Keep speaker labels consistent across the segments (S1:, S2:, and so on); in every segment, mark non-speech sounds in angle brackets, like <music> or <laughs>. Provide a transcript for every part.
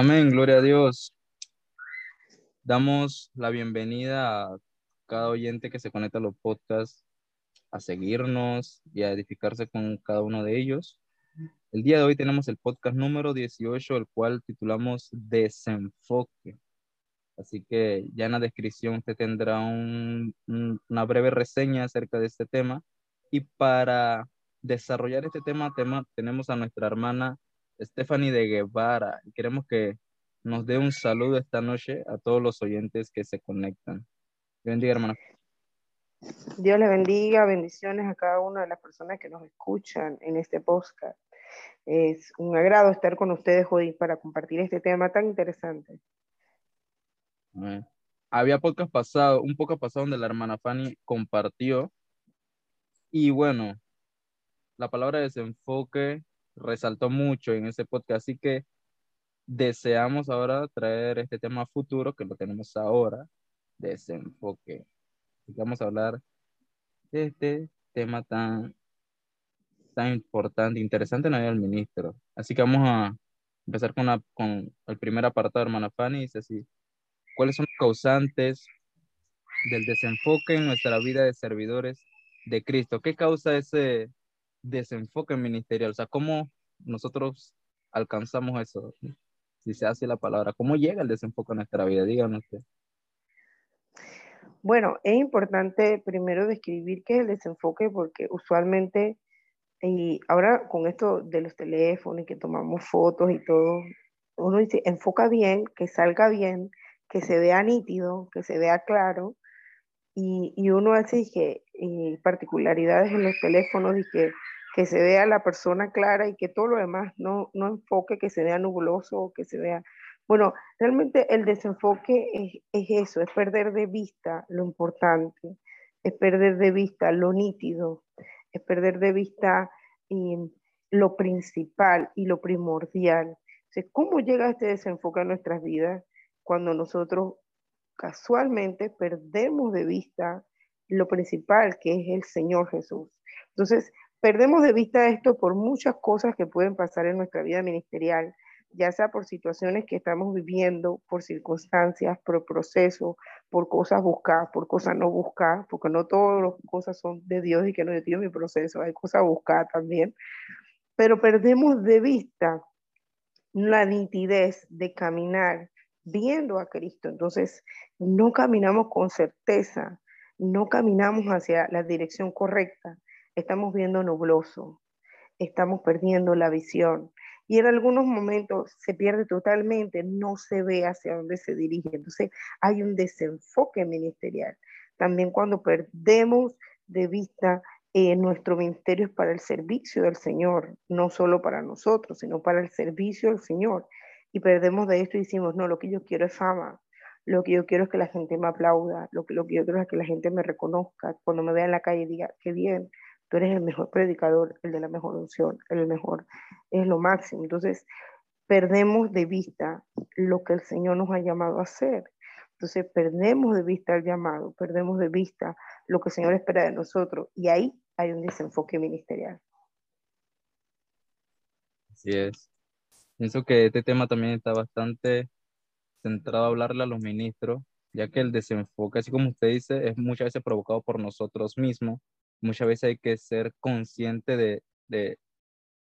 S1: Amén, gloria a Dios. Damos la bienvenida a cada oyente que se conecta a los podcasts a seguirnos y a edificarse con cada uno de ellos. El día de hoy tenemos el podcast número 18, el cual titulamos Desenfoque. Así que ya en la descripción usted tendrá una breve reseña acerca de este tema. Y para desarrollar este tema, tema tenemos a nuestra hermana Stephanie de Guevara. Queremos que nos dé un saludo esta noche a todos los oyentes que se conectan. Dios bendiga, hermana.
S2: Dios le bendiga, bendiciones a cada una de las personas que nos escuchan en este podcast. Es un agrado estar con ustedes hoy para compartir este tema tan interesante.
S1: Había podcast pasado, un poco pasado donde la hermana Fanny compartió y bueno, la palabra desenfoque resaltó mucho en ese podcast, así que deseamos ahora traer este tema futuro que lo tenemos ahora, desenfoque. vamos a hablar de este tema tan, tan importante, interesante en la vida del ministro. Así que vamos a empezar con, la, con el primer apartado, hermana Fanny, dice así, ¿cuáles son los causantes del desenfoque en nuestra vida de servidores de Cristo? ¿Qué causa ese desenfoque ministerial? O sea, ¿cómo nosotros alcanzamos eso? Si se hace la palabra, ¿cómo llega el desenfoque a nuestra vida? Díganos.
S2: Bueno, es importante primero describir qué es el desenfoque porque usualmente, y ahora con esto de los teléfonos y que tomamos fotos y todo, uno dice, enfoca bien, que salga bien, que se vea nítido, que se vea claro, y, y uno hace que particularidades en los teléfonos y que, que se vea la persona clara y que todo lo demás no, no enfoque, que se vea nubloso, que se vea... Bueno, realmente el desenfoque es, es eso, es perder de vista lo importante, es perder de vista lo nítido, es perder de vista em, lo principal y lo primordial. ¿Cómo llega este desenfoque a nuestras vidas cuando nosotros casualmente perdemos de vista lo principal que es el Señor Jesús. Entonces, perdemos de vista esto por muchas cosas que pueden pasar en nuestra vida ministerial, ya sea por situaciones que estamos viviendo, por circunstancias, por procesos, por cosas buscadas, por cosas no buscadas, porque no todas las cosas son de Dios y que no de mi proceso, hay cosas buscadas también, pero perdemos de vista la nitidez de caminar viendo a Cristo. Entonces, no caminamos con certeza, no caminamos hacia la dirección correcta, estamos viendo nubloso, estamos perdiendo la visión. Y en algunos momentos se pierde totalmente, no se ve hacia dónde se dirige. Entonces hay un desenfoque ministerial. También cuando perdemos de vista eh, nuestro ministerio es para el servicio del Señor, no solo para nosotros, sino para el servicio del Señor y perdemos de esto y decimos, no, lo que yo quiero es fama, lo que yo quiero es que la gente me aplauda, lo que, lo que yo quiero es que la gente me reconozca, cuando me vea en la calle diga, qué bien, tú eres el mejor predicador, el de la mejor unción, el mejor, es lo máximo. Entonces, perdemos de vista lo que el Señor nos ha llamado a hacer. Entonces, perdemos de vista el llamado, perdemos de vista lo que el Señor espera de nosotros y ahí hay un desenfoque ministerial.
S1: Así es. Pienso que este tema también está bastante centrado a hablarle a los ministros, ya que el desenfoque, así como usted dice, es muchas veces provocado por nosotros mismos. Muchas veces hay que ser consciente de, de,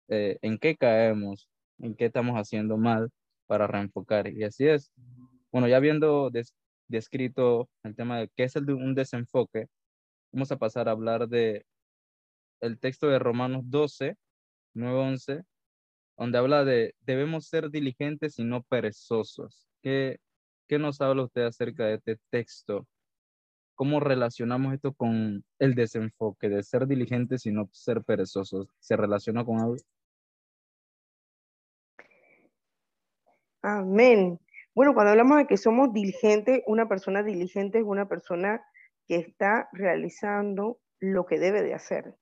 S1: en qué caemos, en qué estamos haciendo mal para reenfocar. Y así es. Bueno, ya habiendo descrito el tema de qué es el un desenfoque, vamos a pasar a hablar de el texto de Romanos 12, 9, 11 donde habla de debemos ser diligentes y no perezosos. ¿Qué, ¿Qué nos habla usted acerca de este texto? ¿Cómo relacionamos esto con el desenfoque de ser diligentes y no ser perezosos? ¿Se relaciona con algo?
S2: Amén. Bueno, cuando hablamos de que somos diligentes, una persona diligente es una persona que está realizando lo que debe de hacer.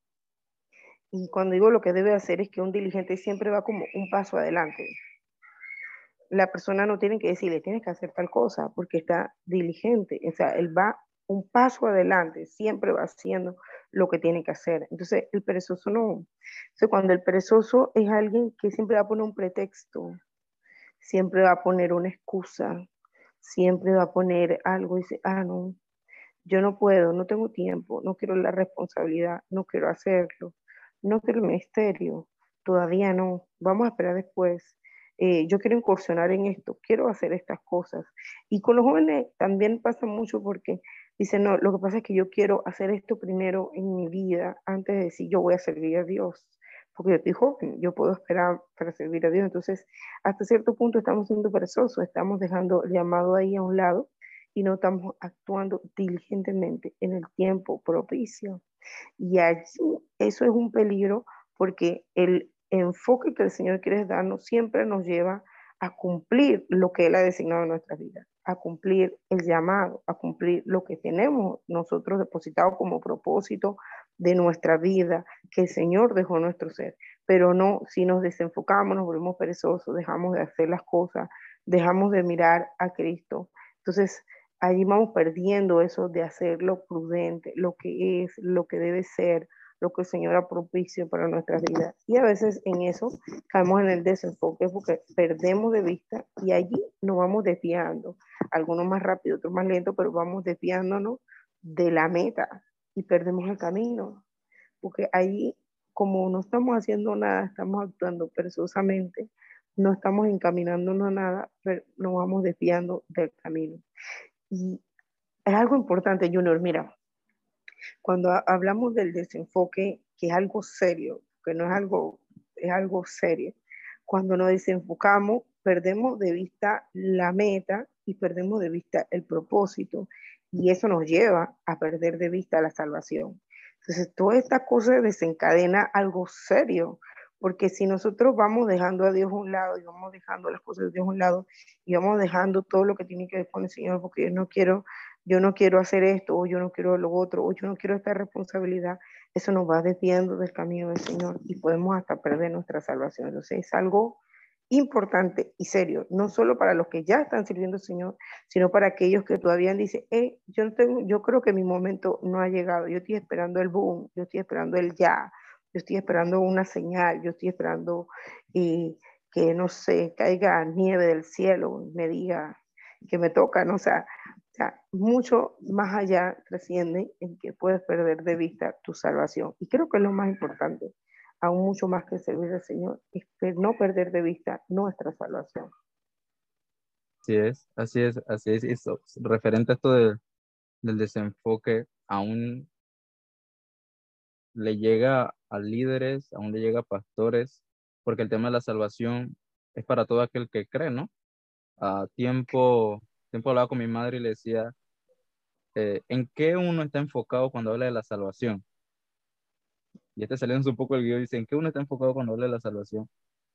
S2: Y cuando digo lo que debe hacer es que un diligente siempre va como un paso adelante. La persona no tiene que decirle, tienes que hacer tal cosa, porque está diligente. O sea, él va un paso adelante, siempre va haciendo lo que tiene que hacer. Entonces, el perezoso no. Entonces, cuando el perezoso es alguien que siempre va a poner un pretexto, siempre va a poner una excusa, siempre va a poner algo y dice, ah, no, yo no puedo, no tengo tiempo, no quiero la responsabilidad, no quiero hacerlo, no quiero el ministerio, todavía no, vamos a esperar después. Eh, yo quiero incursionar en esto, quiero hacer estas cosas. Y con los jóvenes también pasa mucho porque dicen, no, lo que pasa es que yo quiero hacer esto primero en mi vida antes de decir yo voy a servir a Dios, porque yo estoy joven, yo puedo esperar para servir a Dios. Entonces, hasta cierto punto estamos siendo perezosos, estamos dejando el llamado ahí a un lado y no estamos actuando diligentemente en el tiempo propicio. Y allí eso es un peligro porque el enfoque que el Señor quiere darnos siempre nos lleva a cumplir lo que Él ha designado en nuestra vida, a cumplir el llamado, a cumplir lo que tenemos nosotros depositado como propósito de nuestra vida, que el Señor dejó nuestro ser. Pero no, si nos desenfocamos, nos volvemos perezosos, dejamos de hacer las cosas, dejamos de mirar a Cristo. Entonces, allí vamos perdiendo eso de hacerlo prudente, lo que es, lo que debe ser, lo que el Señor ha propicio para nuestras vidas. Y a veces en eso caemos en el desenfoque porque perdemos de vista y allí nos vamos desviando, algunos más rápido, otros más lento, pero vamos desviándonos de la meta y perdemos el camino, porque allí como no estamos haciendo nada, estamos actuando perezosamente, no estamos encaminándonos a nada, pero nos vamos desviando del camino. Y es algo importante, Junior, mira, cuando hablamos del desenfoque, que es algo serio, que no es algo, es algo serio, cuando nos desenfocamos, perdemos de vista la meta y perdemos de vista el propósito, y eso nos lleva a perder de vista la salvación. Entonces, toda esta cosa desencadena algo serio, porque si nosotros vamos dejando a Dios a un lado y vamos dejando las cosas de Dios a un lado y vamos dejando todo lo que tiene que ver con el Señor, porque yo no quiero, yo no quiero hacer esto, o yo no quiero lo otro, o yo no quiero esta responsabilidad, eso nos va desviando del camino del Señor y podemos hasta perder nuestra salvación. Entonces es algo importante y serio, no solo para los que ya están sirviendo al Señor, sino para aquellos que todavía dicen, hey, yo, tengo, yo creo que mi momento no ha llegado, yo estoy esperando el boom, yo estoy esperando el ya, yo estoy esperando una señal, yo estoy esperando eh, que, no sé, caiga nieve del cielo, me diga que me toca, ¿no? O sea, mucho más allá trasciende en que puedes perder de vista tu salvación. Y creo que es lo más importante, aún mucho más que servir al Señor, es no perder de vista nuestra salvación.
S1: Así es, así es, así es. Referente a esto del desenfoque, aún le llega a líderes, aún le llega a pastores, porque el tema de la salvación es para todo aquel que cree, ¿no? A tiempo, tiempo hablaba con mi madre y le decía, eh, ¿en qué uno está enfocado cuando habla de la salvación? Y este saliendo un poco el guion, dice, ¿en qué uno está enfocado cuando habla de la salvación?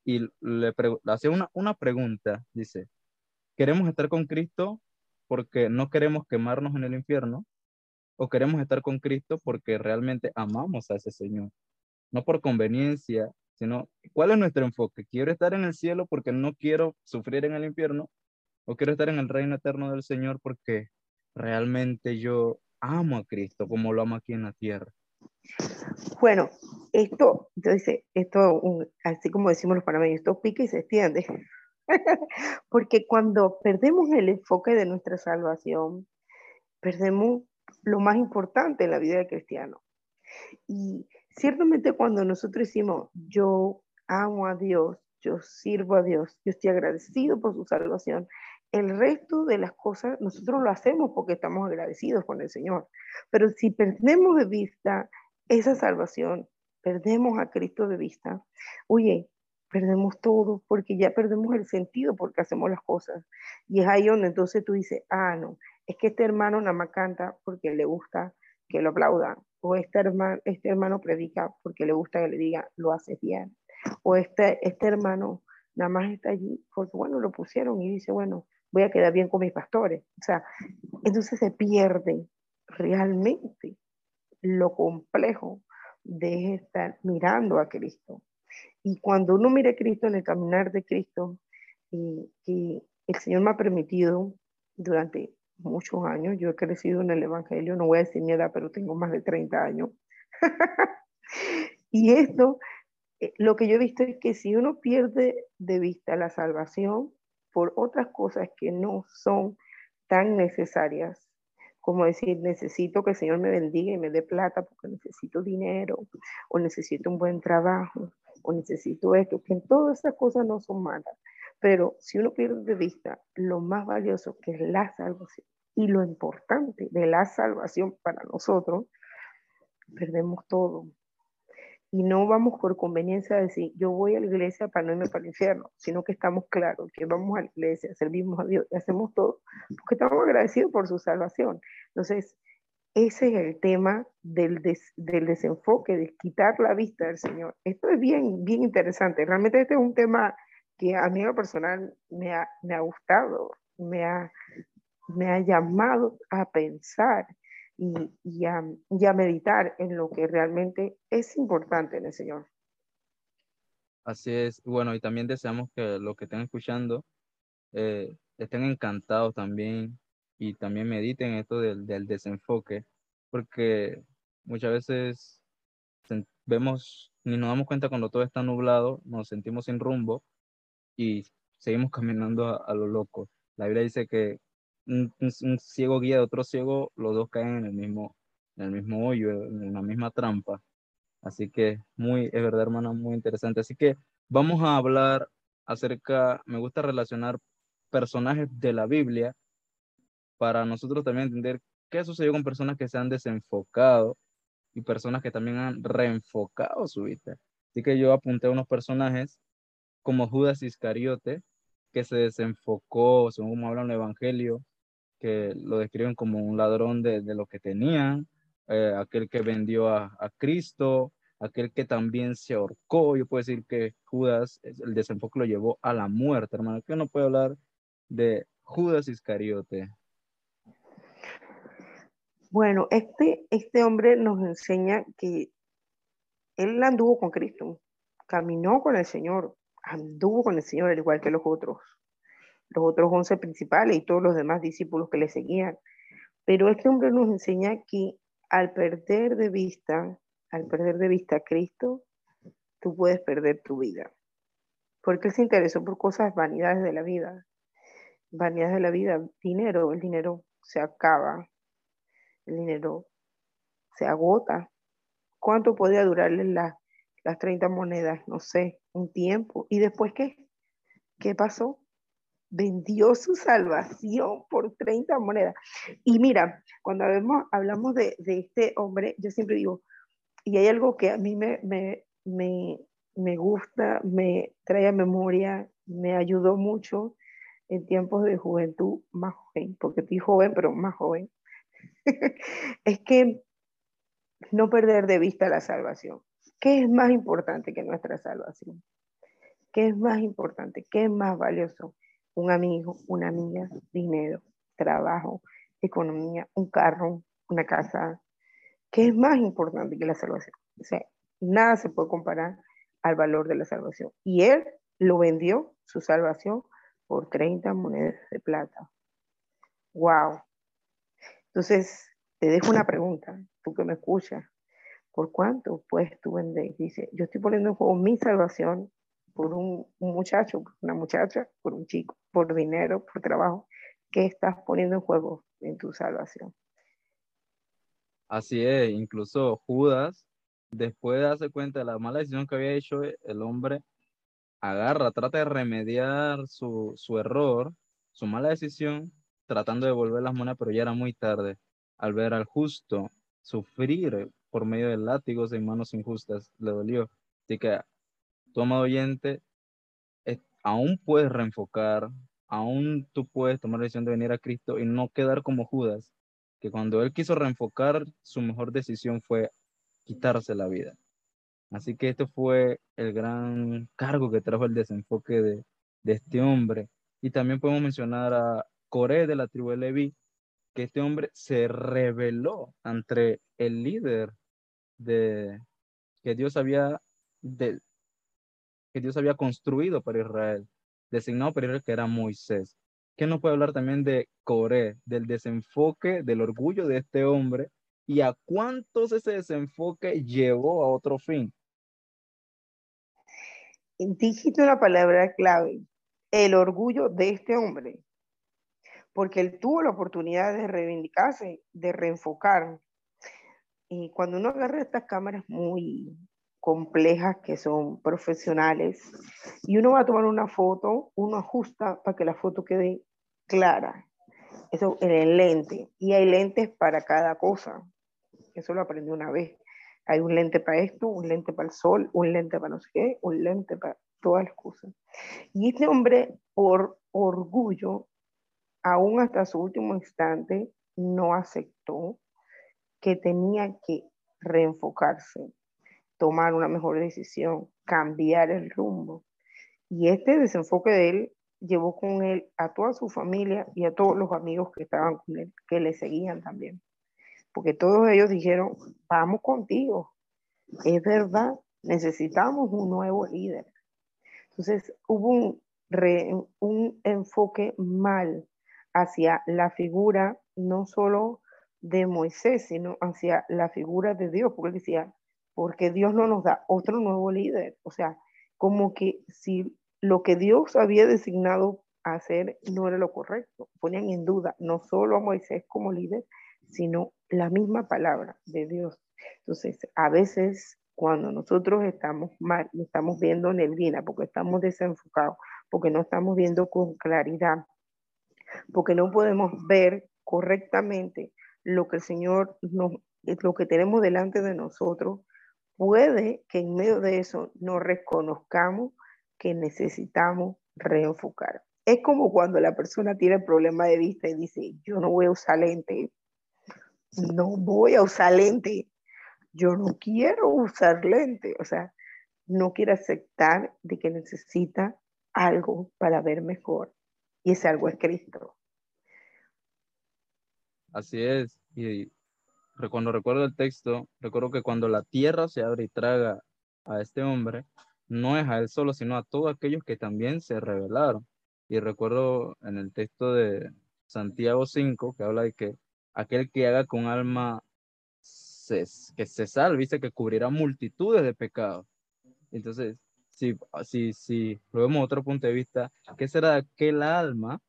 S1: Y le, le hacía una, una pregunta, dice, ¿queremos estar con Cristo porque no queremos quemarnos en el infierno? ¿O queremos estar con Cristo porque realmente amamos a ese Señor? no por conveniencia, sino cuál es nuestro enfoque. ¿Quiero estar en el cielo porque no quiero sufrir en el infierno? ¿O quiero estar en el reino eterno del Señor porque realmente yo amo a Cristo como lo amo aquí en la tierra?
S2: Bueno, esto, entonces, esto, así como decimos los panameños, esto pica y se extiende. <laughs> porque cuando perdemos el enfoque de nuestra salvación, perdemos lo más importante en la vida del cristiano. Y Ciertamente cuando nosotros decimos, yo amo a Dios, yo sirvo a Dios, yo estoy agradecido por su salvación, el resto de las cosas nosotros lo hacemos porque estamos agradecidos con el Señor. Pero si perdemos de vista esa salvación, perdemos a Cristo de vista, oye, perdemos todo porque ya perdemos el sentido porque hacemos las cosas. Y es ahí donde entonces tú dices, ah, no, es que este hermano nada más canta porque le gusta que lo aplaudan, o este hermano, este hermano predica porque le gusta que le diga, lo hace bien, o este, este hermano nada más está allí porque, bueno, lo pusieron y dice, bueno, voy a quedar bien con mis pastores. O sea, entonces se pierde realmente lo complejo de estar mirando a Cristo. Y cuando uno mira a Cristo en el caminar de Cristo, y, que el Señor me ha permitido durante muchos años. Yo he crecido en el Evangelio, no voy a decir mi edad, pero tengo más de 30 años. <laughs> y esto, eh, lo que yo he visto es que si uno pierde de vista la salvación, por otras cosas que no son tan necesarias como decir, necesito que el Señor me bendiga y me dé plata porque necesito dinero, o necesito un buen trabajo, o necesito esto, que todas esas cosas no son malas. Pero si uno pierde de vista lo más valioso que es la salvación y lo importante de la salvación para nosotros, perdemos todo y no vamos por conveniencia a decir, yo voy a la iglesia para no irme para el infierno, sino que estamos claros que vamos a la iglesia, servimos a Dios y hacemos todo porque estamos agradecidos por su salvación. Entonces, ese es el tema del, del desenfoque, de quitar la vista del Señor. Esto es bien, bien interesante. Realmente este es un tema que a mí lo personal me ha, me ha gustado, me ha, me ha llamado a pensar y, a, meditar en lo que realmente es importante en el Señor.
S1: Así es. Bueno, y también deseamos que los que estén escuchando eh, estén encantados también y también mediten esto del, del desenfoque, porque muchas veces vemos, ni nos damos cuenta cuando todo está nublado, nos sentimos sin rumbo y seguimos <laughs> caminando a, a lo loco. La Biblia dice que un, ciego guía de otro ciego, los dos caen en el mismo, en el mismo hoyo, en la misma trampa. Así que muy, es verdad, hermana, muy interesante. Así que vamos a hablar acerca, me gusta relacionar personajes de la Biblia para nosotros también entender qué sucedió con personas que se han desenfocado y personas que también han reenfocado su vida. Así que yo apunté unos personajes como Judas Iscariote, que se desenfocó, según como habla el Evangelio, que lo describen como un ladrón de, lo que tenían, eh, aquel que vendió a, Cristo, aquel que también se ahorcó. Yo puedo decir que Judas, el desenfoque lo llevó a la muerte, hermano. ¿Qué no puede hablar de Judas Iscariote?
S2: Bueno, este, este hombre nos enseña que él anduvo con Cristo, caminó con el Señor, anduvo con el Señor al igual que los otros los otros once principales y todos los demás discípulos que le seguían. Pero este hombre nos enseña que al perder de vista, al perder de vista a Cristo, tú puedes perder tu vida. Porque él se interesó por cosas vanidades de la vida. Vanidades de la vida, dinero, el dinero se acaba, el dinero se agota. ¿Cuánto podía durarle las, las 30 monedas? No sé, un tiempo. ¿Y después qué? ¿Qué pasó? Vendió su salvación por 30 monedas. Y mira, cuando hablamos de, este hombre, yo siempre digo, y hay algo que a mí me, me, me, gusta, me trae a memoria, me ayudó mucho en tiempos de juventud más joven, porque estoy joven, pero más joven, <laughs> es que no perder de vista la salvación. ¿Qué es más importante que nuestra salvación? ¿Qué es más importante? ¿Qué es más valioso? Un amigo, una amiga, dinero, trabajo, economía, un carro, una casa. ¿Qué es más importante que la salvación? O sea, nada se puede comparar al valor de la salvación. Y él lo vendió, su salvación, por 30 monedas de plata. ¡Wow! Entonces, te dejo una pregunta, tú que me escuchas. ¿Por cuánto puedes tú vender? Dice, yo estoy poniendo en juego mi salvación por un, muchacho, por una muchacha, por un chico, por dinero, por trabajo, ¿qué estás poniendo en juego en tu salvación?
S1: Así es, incluso Judas, después de darse cuenta de la mala decisión que había hecho el hombre, agarra, trata de remediar su, su error, su mala decisión, tratando de devolver las monedas, pero ya era muy tarde. Al ver al justo sufrir por medio de látigos en manos injustas, le dolió. Así que tu amado oyente, aún puedes reenfocar, aún tú puedes tomar la decisión de venir a Cristo y no quedar como Judas, que cuando él quiso reenfocar, su mejor decisión fue quitarse la vida. Así que esto fue el gran cargo que trajo el desenfoque de, este hombre. Y también podemos mencionar a Coré de la tribu de Leví, que este hombre se rebeló ante el líder de que Dios había de, que Dios había construido para Israel, designado para Israel, que era Moisés. ¿Qué nos puede hablar también de Coré, del desenfoque, del orgullo de este hombre y a cuántos ese desenfoque llevó a otro fin?
S2: Dijiste una palabra clave, el orgullo de este hombre, porque él tuvo la oportunidad de reivindicarse, de reenfocar. Y cuando uno agarra estas cámaras muy complejas que son profesionales y uno va a tomar una foto, uno ajusta para que la foto quede clara. Eso en el lente. Y hay lentes para cada cosa. Eso lo aprendí una vez. Hay un lente para esto, un lente para el sol, un lente para no sé qué, un lente para todas las cosas. Y este hombre, por orgullo, aún hasta su último instante, no aceptó que tenía que reenfocarse, tomar una mejor decisión, cambiar el rumbo. Y este desenfoque de él llevó con él a toda su familia y a todos los amigos que estaban con él, que le seguían también. Porque todos ellos dijeron, vamos contigo. Es verdad, necesitamos un nuevo líder. Entonces hubo un, un enfoque mal hacia la figura no solo de Moisés, sino hacia la figura de Dios, porque decía, porque Dios no nos da otro nuevo líder. O sea, como que si lo que Dios había designado hacer no era lo correcto, ponían en duda no solo a Moisés como líder, sino la misma palabra de Dios. Entonces, a veces cuando nosotros estamos mal, estamos viendo neblina, porque estamos desenfocados, porque no estamos viendo con claridad, porque no podemos ver correctamente lo que el Señor nos, lo que tenemos delante de nosotros, puede que en medio de eso nos reconozcamos que necesitamos reenfocar. Es como cuando la persona tiene problema de vista y dice, yo no voy a usar lente, no voy a usar lente, yo no quiero usar lente, o sea, no quiere aceptar de que necesita algo para ver mejor y ese algo es Cristo.
S1: Así es, y cuando recuerdo el texto, recuerdo que cuando la tierra se abre y traga a este hombre, no es a él solo, sino a todos aquellos que también se rebelaron. Y recuerdo en el texto de Santiago 5, que habla de que aquel que haga con alma que se salve, dice que cubrirá multitudes de pecados. Entonces, si, si, si lo vemos otro punto de vista, ¿qué será aquel alma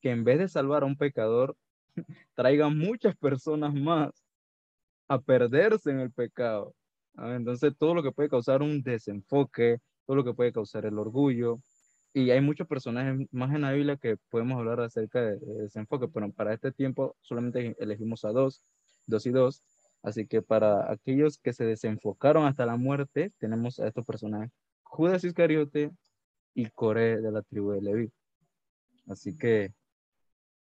S1: que en vez de salvar a un pecador, <laughs> traiga muchas personas más a perderse en el pecado? ¿Ah? Entonces, todo lo que puede causar un desenfoque, todo lo que puede causar el orgullo, y hay muchos personajes más en la Biblia que podemos hablar acerca de, de desenfoque, pero para este tiempo solamente elegimos a dos, dos y dos, Así que para aquellos que se desenfocaron hasta la muerte, tenemos a estos personajes, Judas Iscariote y Coré de la tribu de Leví. Así que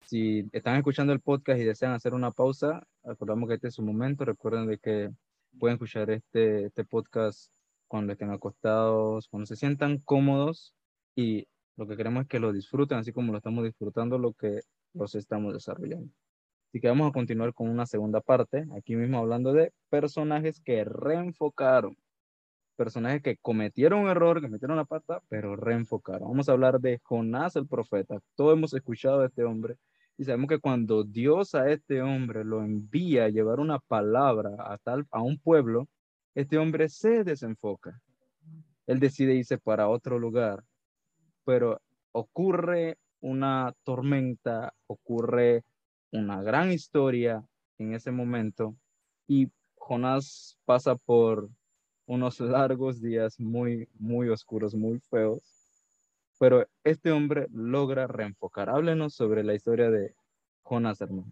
S1: si están escuchando el podcast y desean hacer una pausa, acordamos que este es su momento. Recuerden de que pueden escuchar este, este podcast cuando estén acostados, cuando se sientan cómodos y lo que queremos es que lo disfruten, así como lo estamos disfrutando lo que los estamos desarrollando. Así que vamos a continuar con una segunda parte, aquí mismo hablando de personajes que reenfocaron, personajes que cometieron un error, que metieron la pata, pero reenfocaron. Vamos a hablar de Jonás el profeta. Todos hemos escuchado de este hombre y sabemos que cuando Dios a este hombre lo envía a llevar una palabra a, tal, a un pueblo, este hombre se desenfoca. Él decide irse para otro lugar, pero ocurre una tormenta, ocurre una gran historia en ese momento y Jonás pasa por unos <laughs> largos días muy, muy oscuros, muy feos, pero este hombre logra reenfocar. Háblenos sobre la historia de Jonás, hermano.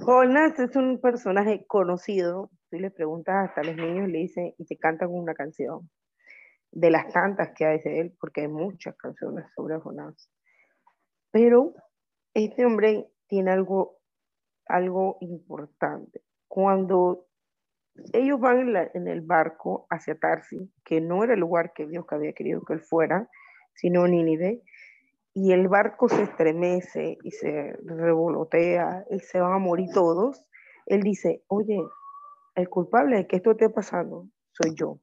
S2: Jonás es un personaje conocido. Si le preguntas hasta a los niños, le dicen y te cantan una canción de las tantas que hay de él, porque hay muchas canciones sobre Jonás. Pero este hombre tiene algo, algo importante. Cuando ellos van en, el barco hacia Tarsi, que no era el lugar que Dios había querido que él fuera, sino Nínive, y el barco se estremece y se revolotea y se van a morir todos, él dice, oye, el culpable de que esto esté pasando soy yo.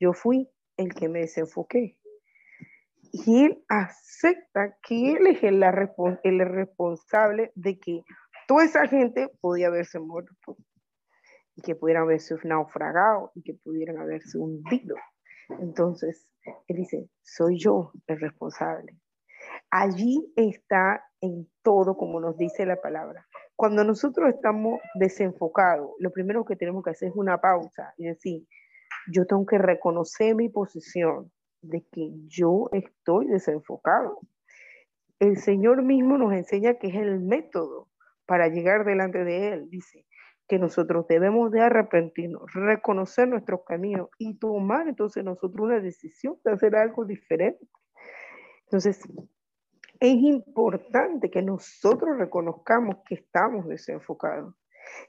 S2: Yo fui el que me desenfoqué y él acepta que él es el, responsable de que toda esa gente podía haberse muerto que pudieran haberse naufragado y que pudieran haberse hundido. Entonces, él dice, soy yo el responsable. Allí está en todo, como nos dice la palabra. Cuando nosotros estamos desenfocados, lo primero que tenemos que hacer es una pausa y decir, yo tengo que reconocer mi posición de que yo estoy desenfocado. El Señor mismo nos enseña que es el método para llegar delante de Él. Dice que nosotros debemos de arrepentirnos, reconocer nuestros caminos y tomar entonces nosotros una decisión de hacer algo diferente. Entonces, es importante que nosotros reconozcamos que estamos desenfocados.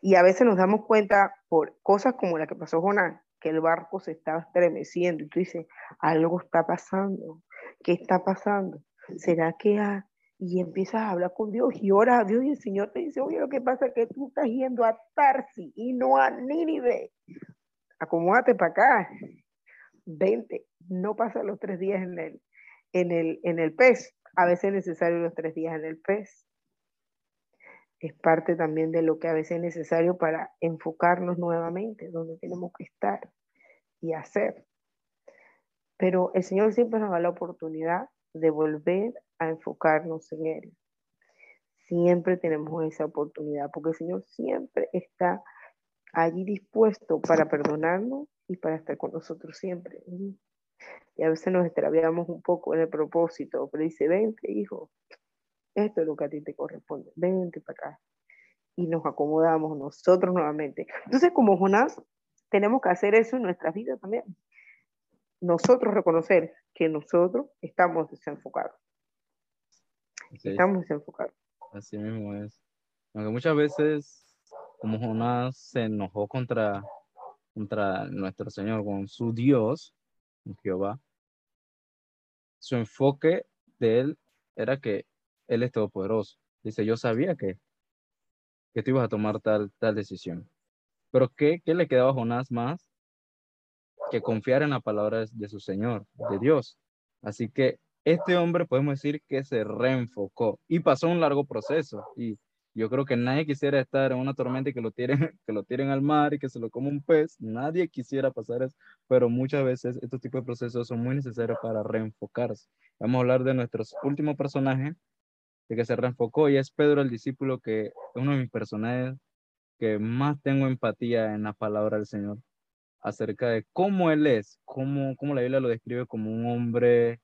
S2: Y a veces nos damos cuenta por cosas como la que pasó Jonás, que el barco se estaba estremeciendo. Y tú dices, algo está pasando. ¿Qué está pasando? ¿Será que ha... Y empiezas a hablar con Dios y oras a Dios y el Señor te dice, oye, lo que pasa es que tú estás yendo a Tarsi y no a Nínive. Acomódate para acá. Vente. No pasa los tres días en el, en el, en el pez. A veces es necesario los tres días en el pez. Es parte también de lo que a veces es necesario para enfocarnos nuevamente, donde tenemos que estar y hacer. Pero el Señor siempre nos da la oportunidad de volver a enfocarnos en Él. Siempre tenemos esa oportunidad, porque el Señor siempre está allí dispuesto para perdonarnos y para estar con nosotros siempre. Y a veces nos extraviamos un poco en el propósito, pero dice, vente, hijo, esto es lo que a ti te corresponde, vente para acá. Y nos acomodamos nosotros nuevamente. Entonces, como Jonás, tenemos que hacer eso en nuestras vidas también. Nosotros reconocer que nosotros estamos desenfocados. Estamos desenfocados.
S1: Así mismo es. Aunque muchas veces, como Jonás se enojó contra, contra nuestro Señor, con su Dios, Jehová, su enfoque de él era que él es todopoderoso. Dice, yo sabía que, que tú ibas a tomar tal, tal decisión. Pero ¿qué, ¿qué le quedaba a Jonás más que confiar en la palabra de su Señor, de Dios? Así que este hombre podemos decir que se reenfocó y pasó un largo proceso. Y yo creo que nadie quisiera estar en una tormenta y que lo tiren, <laughs> que lo tiren al mar y que se lo coma un pez. Nadie quisiera pasar eso, pero muchas veces estos tipos de procesos son muy necesarios para reenfocarse. Vamos a hablar de nuestro último personaje, de que se reenfocó y es Pedro el discípulo, que es uno de mis personajes que más tengo empatía en la palabra del Señor acerca de cómo él es, cómo, cómo la Biblia lo describe como un hombre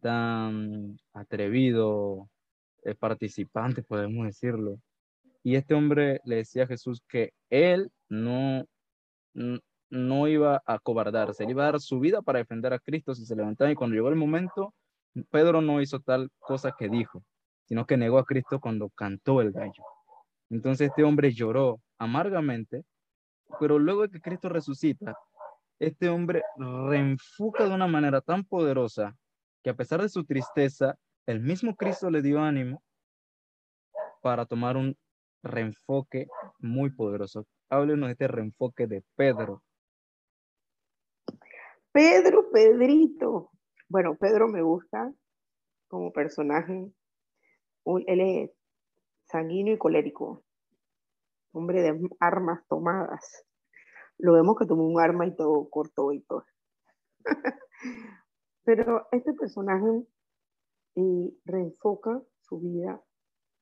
S1: tan atrevido, eh, participante, <laughs> podemos decirlo, y este hombre le decía a Jesús que él no, no iba a cobardarse, él iba a dar su vida para defender a Cristo si se levantaba. Y cuando llegó el momento, Pedro no hizo tal cosa que dijo, sino que negó a Cristo cuando cantó el gallo. Entonces este hombre lloró amargamente, pero luego de que Cristo resucita, este hombre reenfoca de una manera tan poderosa que a pesar de su tristeza, el mismo Cristo le dio ánimo para tomar un reenfoque muy poderoso. Háblenos de este reenfoque de Pedro.
S2: Pedro, Pedrito. Bueno, Pedro me gusta como personaje. Él es sanguíneo y colérico. Hombre de armas tomadas. Lo vemos que tomó un arma y todo cortó y todo. <laughs> Pero este personaje eh, reenfoca su vida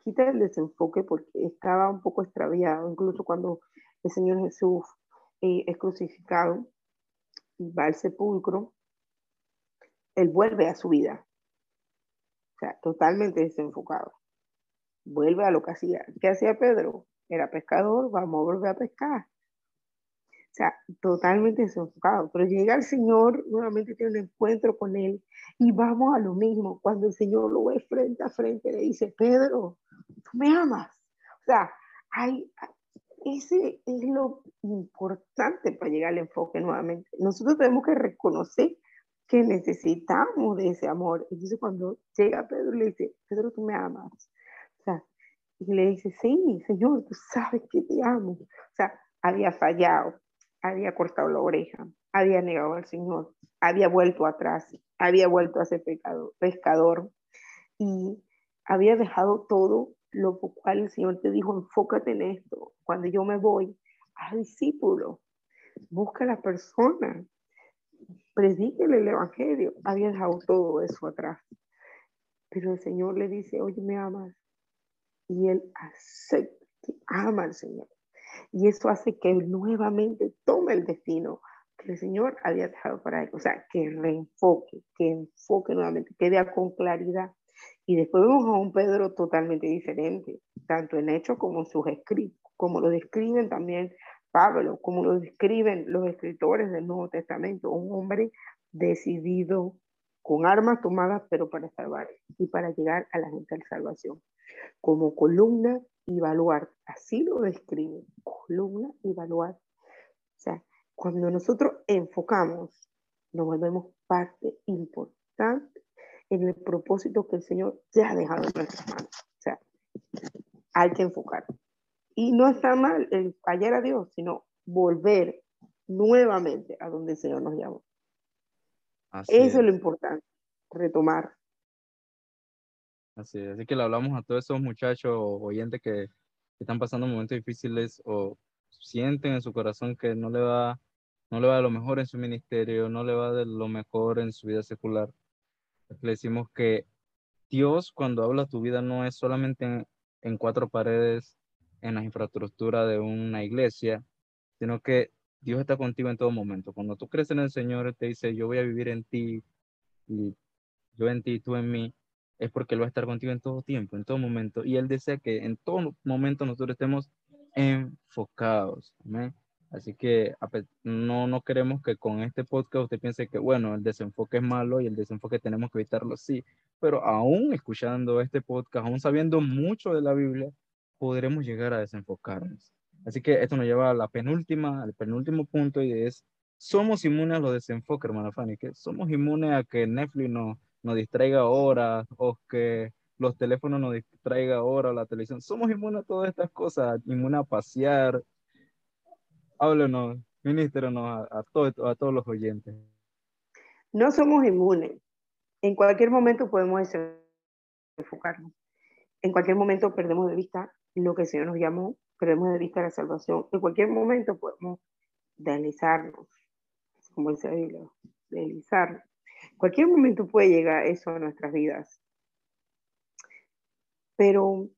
S2: quita el desenfoque porque estaba un poco extraviado, incluso cuando el Señor Jesús eh, es crucificado y va al sepulcro, él vuelve a su vida, o sea, totalmente desenfocado. Vuelve a lo que hacía. ¿Qué hacía Pedro? Era pescador, vamos a volver a pescar. Sea, totalmente desenfocado. Pero llega el Señor, nuevamente tiene un encuentro con él y vamos a lo mismo. Cuando el Señor lo ve frente a frente, le dice, Pedro, tú me amas. O sea, hay, ese es lo importante para llegar al enfoque nuevamente. Nosotros tenemos que reconocer que necesitamos de ese amor. Entonces cuando llega Pedro le dice, Pedro, tú me amas. O sea, y le dice, sí, Señor, tú sabes que te amo. O sea, había fallado, había cortado la oreja, había negado al Señor, había vuelto atrás, había vuelto a ser pescador y había dejado todo lo cual el Señor te dijo, enfócate en esto. Cuando yo me voy, a discípulo, busca a la persona. predíquele el Evangelio. Había dejado todo eso atrás. Pero el Señor le dice, oye, me amas. Y él acepta que ama al Señor. Y eso hace que nuevamente tome el destino que el Señor había dejado para él. O sea, que reenfoque, que enfoque nuevamente, que vea con claridad. Y después vemos a un Pedro totalmente diferente, tanto en hechos como en sus escritos, como lo describen también Pablo, como lo describen los escritores del Nuevo Testamento, un hombre decidido, con armas tomadas, pero para salvar y para llegar a la gente a la salvación, como columna y baluarte, así lo describen, columna y baluarte. O sea, cuando nosotros enfocamos, nos volvemos parte importante en el propósito que el Señor ya ha dejado en nuestras manos. O sea, hay que enfocar. Y no está mal el fallar a Dios, sino volver nuevamente a donde el Señor nos llamó. Eso es. lo importante, retomar.
S1: Así así que le hablamos a todos esos muchachos oyentes que, que están pasando momentos difíciles o sienten en su corazón que no le va no le va de lo mejor en su ministerio, no le va de lo mejor en su vida secular. Le decimos que Dios cuando habla tu vida no es solamente en, cuatro paredes, en la infraestructura de una iglesia, sino que Dios está contigo en todo momento. Cuando tú crees en el Señor, te dice, yo voy a vivir en ti, y yo en ti, tú en mí, es porque Él va a estar contigo en todo tiempo, en todo momento. Y Él desea que en todo momento nosotros estemos enfocados. Amén. Así que no, no queremos que con este podcast usted piense que, bueno, el desenfoque es malo y el desenfoque tenemos que evitarlo, sí, pero aún escuchando este podcast, aún sabiendo mucho de la Biblia, podremos llegar a desenfocarnos. Así que esto nos lleva a la penúltima, al penúltimo punto y es, somos inmunes a los desenfoques, hermana Fanny, que somos inmunes a que Netflix nos, nos distraiga horas o que los teléfonos nos distraiga horas, la televisión. Somos inmunes a todas estas cosas, inmunes a pasear, háblenos, ministro, a, a, a todos los oyentes.
S2: No somos inmunes. En cualquier momento podemos enfocarnos. En cualquier momento perdemos de vista lo que el Señor nos llamó, perdemos de vista la salvación. En cualquier momento podemos deslizarnos, como dice Biblia, deslizarnos. Cualquier momento puede llegar eso a nuestras vidas. Pero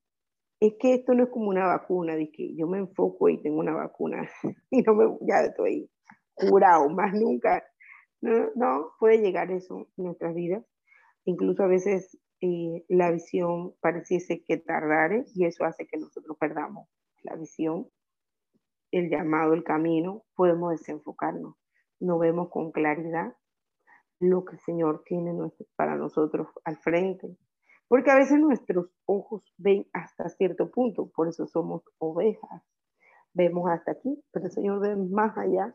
S2: es que esto no es como una vacuna, de que yo me enfoco y tengo una vacuna <laughs> y no me, ya estoy curado, más nunca. No, no puede llegar eso en nuestras vidas. Incluso a veces eh, la visión pareciese que tardare y eso hace que nosotros perdamos la visión, el llamado, el camino, podemos desenfocarnos. No vemos con claridad lo que el Señor tiene para nosotros al frente porque a veces nuestros ojos ven hasta cierto punto, por eso somos ovejas. Vemos hasta aquí, pero el Señor ve más allá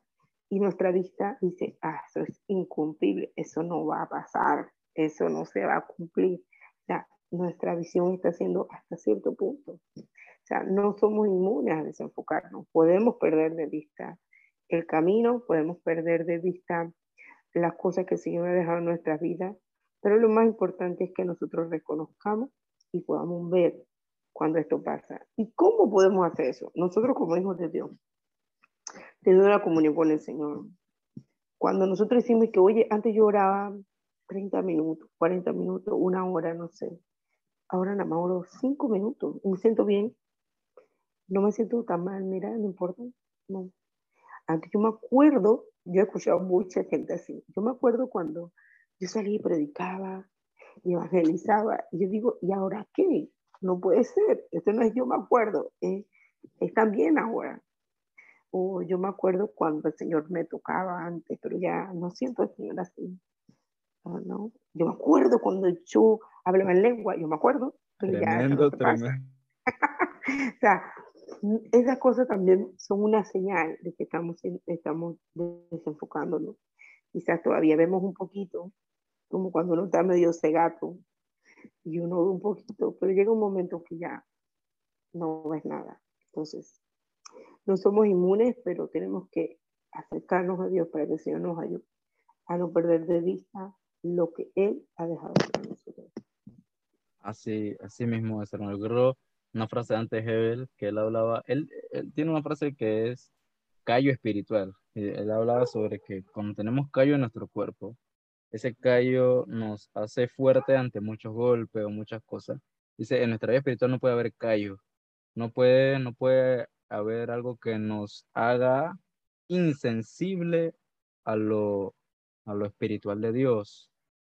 S2: y nuestra vista dice, ah, eso es incumplible, eso no va a pasar, eso no se va a cumplir. O sea, nuestra visión está siendo hasta cierto punto. O sea, no somos inmunes a desenfocarnos, podemos perder de vista el camino, podemos perder de vista las cosas que el Señor ha dejado en nuestras vidas pero lo más importante es que nosotros reconozcamos y podamos ver cuando esto pasa. ¿Y cómo podemos hacer eso? Nosotros como hijos de Dios, teniendo la comunión con el Señor. Cuando nosotros decimos que, oye, antes yo oraba 30 minutos, 40 minutos, una hora, no sé. Ahora nada más oro 5 minutos. Me siento bien. No me siento tan mal, mira, no importa. No. Antes yo me acuerdo, yo he escuchado mucha gente así. Yo me acuerdo cuando yo salí y predicaba y evangelizaba. Y yo digo, ¿y ahora qué? No puede ser. Esto no es yo me acuerdo, es, es también ahora. O yo me acuerdo cuando el Señor me tocaba antes, pero ya no siento al Señor así. No, Yo me acuerdo cuando yo hablaba en lengua, yo me acuerdo, pero tremendo, ya. tremendo. <laughs> o sea, esas cosas también son una señal de que estamos, estamos desenfocándonos. Quizás todavía vemos un poquito, como cuando uno está medio cegato y uno ve un poquito, pero llega un momento que ya no ves nada. Entonces, no somos inmunes, pero tenemos que acercarnos a Dios para que el Señor nos ayude a no perder de vista lo que Él ha dejado para nosotros.
S1: Así, así mismo es, hermano. Una frase antes Hebel que él hablaba, él, él, tiene una frase que es, callo espiritual. Él hablaba sobre que cuando tenemos callo en nuestro cuerpo, ese callo nos hace fuerte ante muchos golpes o muchas cosas. Dice, en nuestra vida espiritual no puede haber callo, no puede, no puede haber algo que nos haga insensible a lo, a lo espiritual de Dios,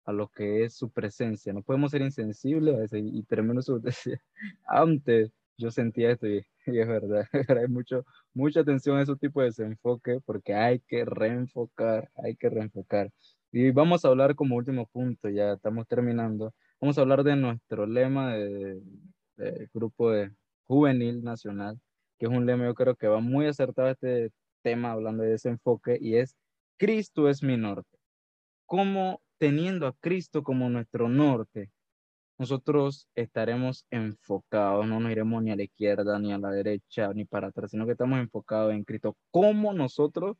S1: a lo que es su presencia. No podemos ser insensibles a. Y tremendo su <laughs> Antes yo sentía esto y, <laughs> <laughs> es verdad, hay mucho, mucha atención a ese tipo de desenfoque porque hay que reenfocar, hay que reenfocar. Y vamos a hablar como último punto, ya estamos terminando, vamos a hablar de nuestro lema de, grupo de juvenil nacional, que es un lema yo creo que va muy acertado a este tema hablando de desenfoque y es Cristo es mi norte. ¿Cómo teniendo a Cristo como nuestro norte, nosotros estaremos enfocados, no nos iremos ni a la izquierda, ni a la derecha, ni para atrás, sino que estamos enfocados en Cristo. ¿Cómo nosotros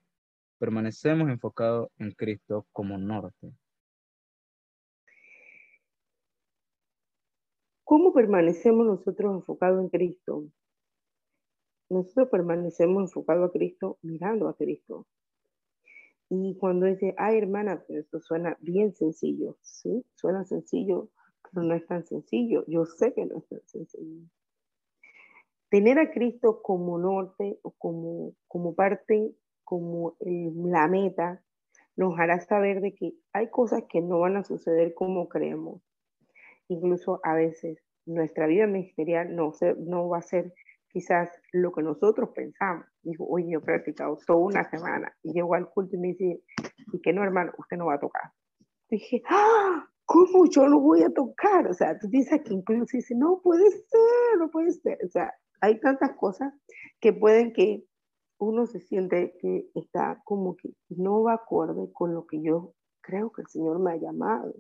S1: permanecemos enfocados en Cristo como norte?
S2: ¿Cómo permanecemos nosotros enfocados en Cristo? Nosotros permanecemos enfocados a Cristo mirando a Cristo. Y cuando dice, ay hermana, pero esto suena bien sencillo, ¿sí? Suena sencillo, pero no es tan sencillo. Yo sé que no es tan sencillo. Tener a Cristo como norte o como, como parte, como la meta, nos hará saber de que hay cosas que no van a suceder como creemos. Incluso a veces nuestra vida ministerial no, no va a ser quizás lo que nosotros pensamos. Dijo, oye, yo he practicado toda una semana y llego al culto y me dice, y que no, hermano, usted no va a tocar. Dije, ¡ah! ¿Cómo yo lo voy a tocar? O sea, tú dices que incluso dice, no puede ser, no puede ser. O sea, hay tantas cosas que pueden que uno se siente que está como que no va acorde con lo que yo creo que el Señor me ha llamado.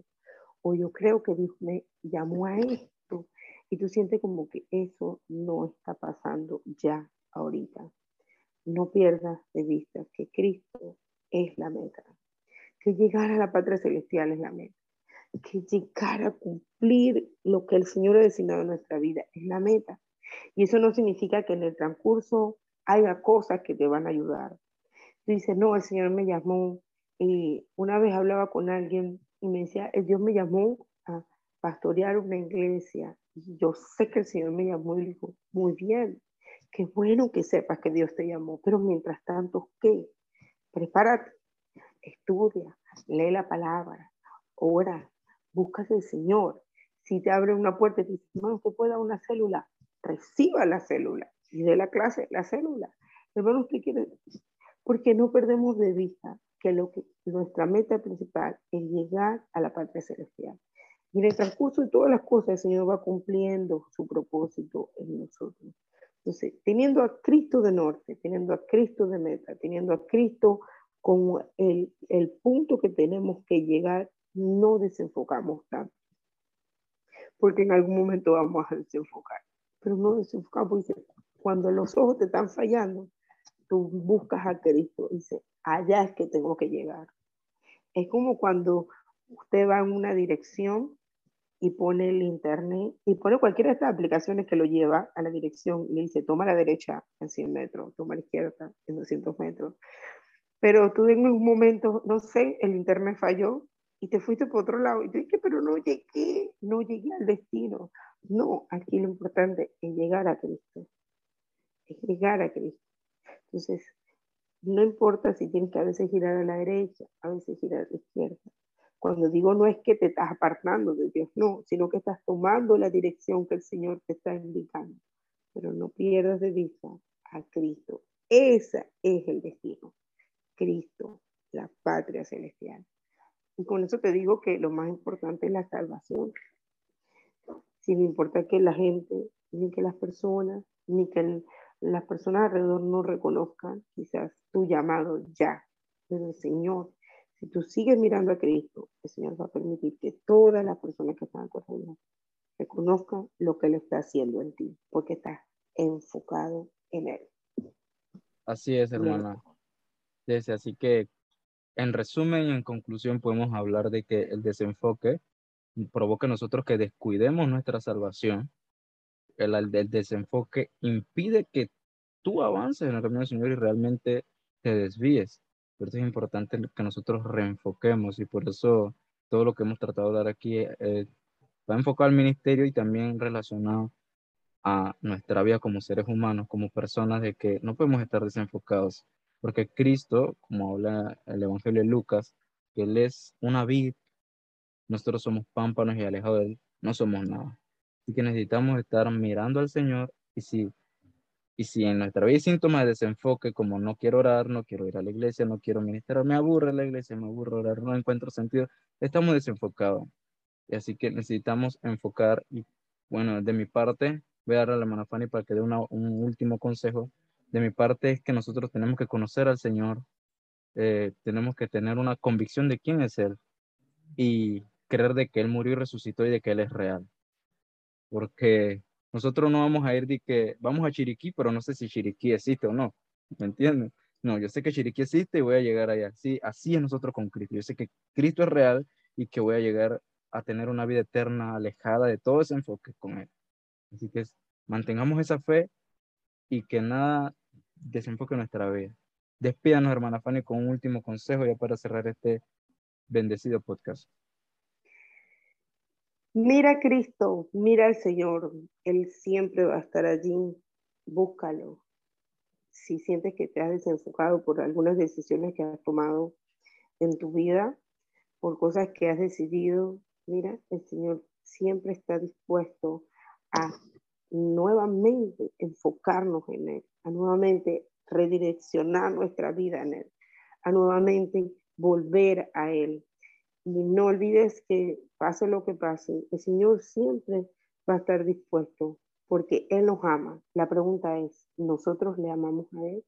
S2: O yo creo que Dios me llamó a esto y tú sientes como que eso no está pasando ya ahorita. No pierdas de vista que Cristo es la meta, que llegar a la patria celestial es la meta, que llegar a cumplir lo que el Señor ha designado en nuestra vida es la meta. Y eso no significa que en el transcurso haya cosas que te van a ayudar. Tú dices, no, el Señor me llamó. Y una vez hablaba con alguien y me decía, el Dios me llamó a pastorear una iglesia yo sé que el Señor me llamó y dijo, muy bien, qué bueno que sepas que Dios te llamó, pero mientras tanto, ¿qué? Prepárate, estudia, lee la palabra, ora, buscas al Señor. Si te abre una puerta y te dice, no, usted puede dar una célula, reciba la célula y de la clase la célula. Hermano, usted quiere, porque no perdemos de vista que, lo que nuestra meta principal es llegar a la patria celestial. Y en el transcurso de todas las cosas, el Señor va cumpliendo su propósito en nosotros. Entonces, teniendo a Cristo de norte, teniendo a Cristo de meta, teniendo a Cristo como el, el punto que tenemos que llegar, no desenfocamos tanto. Porque en algún momento vamos a desenfocar. Pero no desenfocamos. Dice, cuando los ojos te están fallando, tú buscas a Cristo. Dice, allá es que tengo que llegar. Es como cuando usted va en una dirección y pone el internet y pone cualquiera de estas aplicaciones que lo lleva a la dirección y le dice, toma a la derecha en 100 metros, toma a la izquierda en 200 metros. Pero tú en un momento, no sé, el internet falló y te fuiste por otro lado y te dije, pero no llegué, no llegué al destino. No, aquí lo importante es llegar a Cristo, es llegar a Cristo. Entonces, no importa si tienes que a veces girar a la derecha, a veces girar a la izquierda, cuando digo no es que te estás apartando de Dios, no, sino que estás tomando la dirección que el Señor te está indicando. Pero no pierdas de vista a Cristo. Ese es el destino. Cristo, la patria celestial. Y con eso te digo que lo más importante es la salvación. Sin importar que la gente, ni que las personas, ni que las personas alrededor no reconozcan quizás tu llamado ya, pero el Señor si tú sigues mirando a Cristo, el Señor va a permitir que todas las personas que están a alrededor reconozcan lo que Él está haciendo en ti, porque estás enfocado en Él.
S1: Así es, hermana. así que, en resumen y en conclusión, podemos hablar de que el desenfoque provoca en nosotros que descuidemos nuestra salvación. El, el desenfoque impide que tú avances en el camino del Señor y realmente te desvíes. Por eso es importante que nosotros reenfoquemos y por eso todo lo que hemos tratado de dar aquí eh, va enfocado al ministerio y también relacionado a nuestra vida como seres humanos, como personas, de que no podemos estar desenfocados, porque Cristo, como habla el Evangelio de Lucas, que Él es una vid, nosotros somos pámpanos y alejados de Él, no somos nada. Así que necesitamos estar mirando al Señor y si, y si en nuestra vida hay síntomas de desenfoque, como no quiero orar, no quiero ir a la iglesia, no quiero ministrar, me aburre la iglesia, me aburre orar, no encuentro sentido, estamos desenfocados. Y así que necesitamos enfocar y bueno, de mi parte, voy a darle a la hermana Fanny para que dé un último consejo. De mi parte es que nosotros tenemos que conocer al Señor, eh, tenemos que tener una convicción de quién es Él y creer de que Él murió y resucitó y de que Él es real porque nosotros no vamos a ir de que vamos a Chiriquí, pero no sé si Chiriquí existe o no, ¿me entienden? No, yo sé que Chiriquí existe y voy a llegar allá. Sí, así es nosotros con Cristo. Yo sé que Cristo es real y que voy a llegar a tener una vida eterna alejada de todo ese enfoque con Él. Así que mantengamos esa fe y que nada desenfoque nuestra vida. Despídanos, hermana Fanny, con un último consejo ya para cerrar este bendecido podcast.
S2: Mira Cristo, mira al Señor, Él siempre va a estar allí, búscalo. Si sientes que te has desenfocado por algunas decisiones que has tomado en tu vida, por cosas que has decidido, mira, el Señor siempre está dispuesto a nuevamente enfocarnos en Él, a nuevamente redireccionar nuestra vida en Él, a nuevamente volver a Él. Y no olvides que pase lo que pase, el Señor siempre va a estar dispuesto porque Él nos ama. La pregunta es, ¿nosotros le amamos a Él?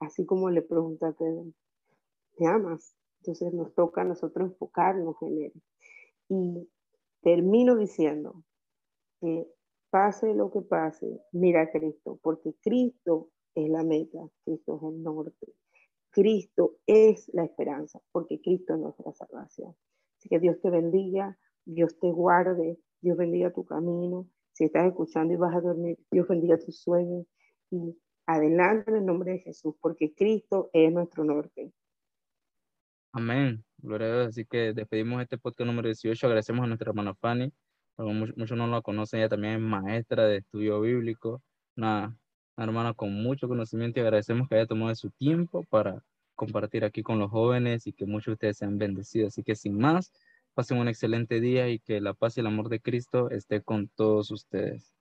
S2: Así como le pregunta a Pedro, ¿te amas? Entonces nos toca a nosotros enfocarnos en Él. Y termino diciendo que pase lo que pase, mira a Cristo, porque Cristo es la meta, Cristo es el norte. Cristo es la esperanza, porque Cristo es nuestra salvación. Así que Dios te bendiga, Dios te guarde, Dios bendiga tu camino. Si estás escuchando y vas a dormir, Dios bendiga tus sueños. Y adelante en el nombre de Jesús, porque Cristo es nuestro norte.
S1: Amén. Gloria a Dios. Así que despedimos este podcast número 18. Agradecemos a nuestra hermana Fanny. Muchos, no la conocen, ella también es maestra de estudio bíblico. Una, hermana con mucho conocimiento y agradecemos que haya tomado su tiempo para compartir aquí con los jóvenes y que muchos de ustedes sean bendecidos. Así que sin más, pasen un excelente día y que la paz y el amor de Cristo esté con todos ustedes.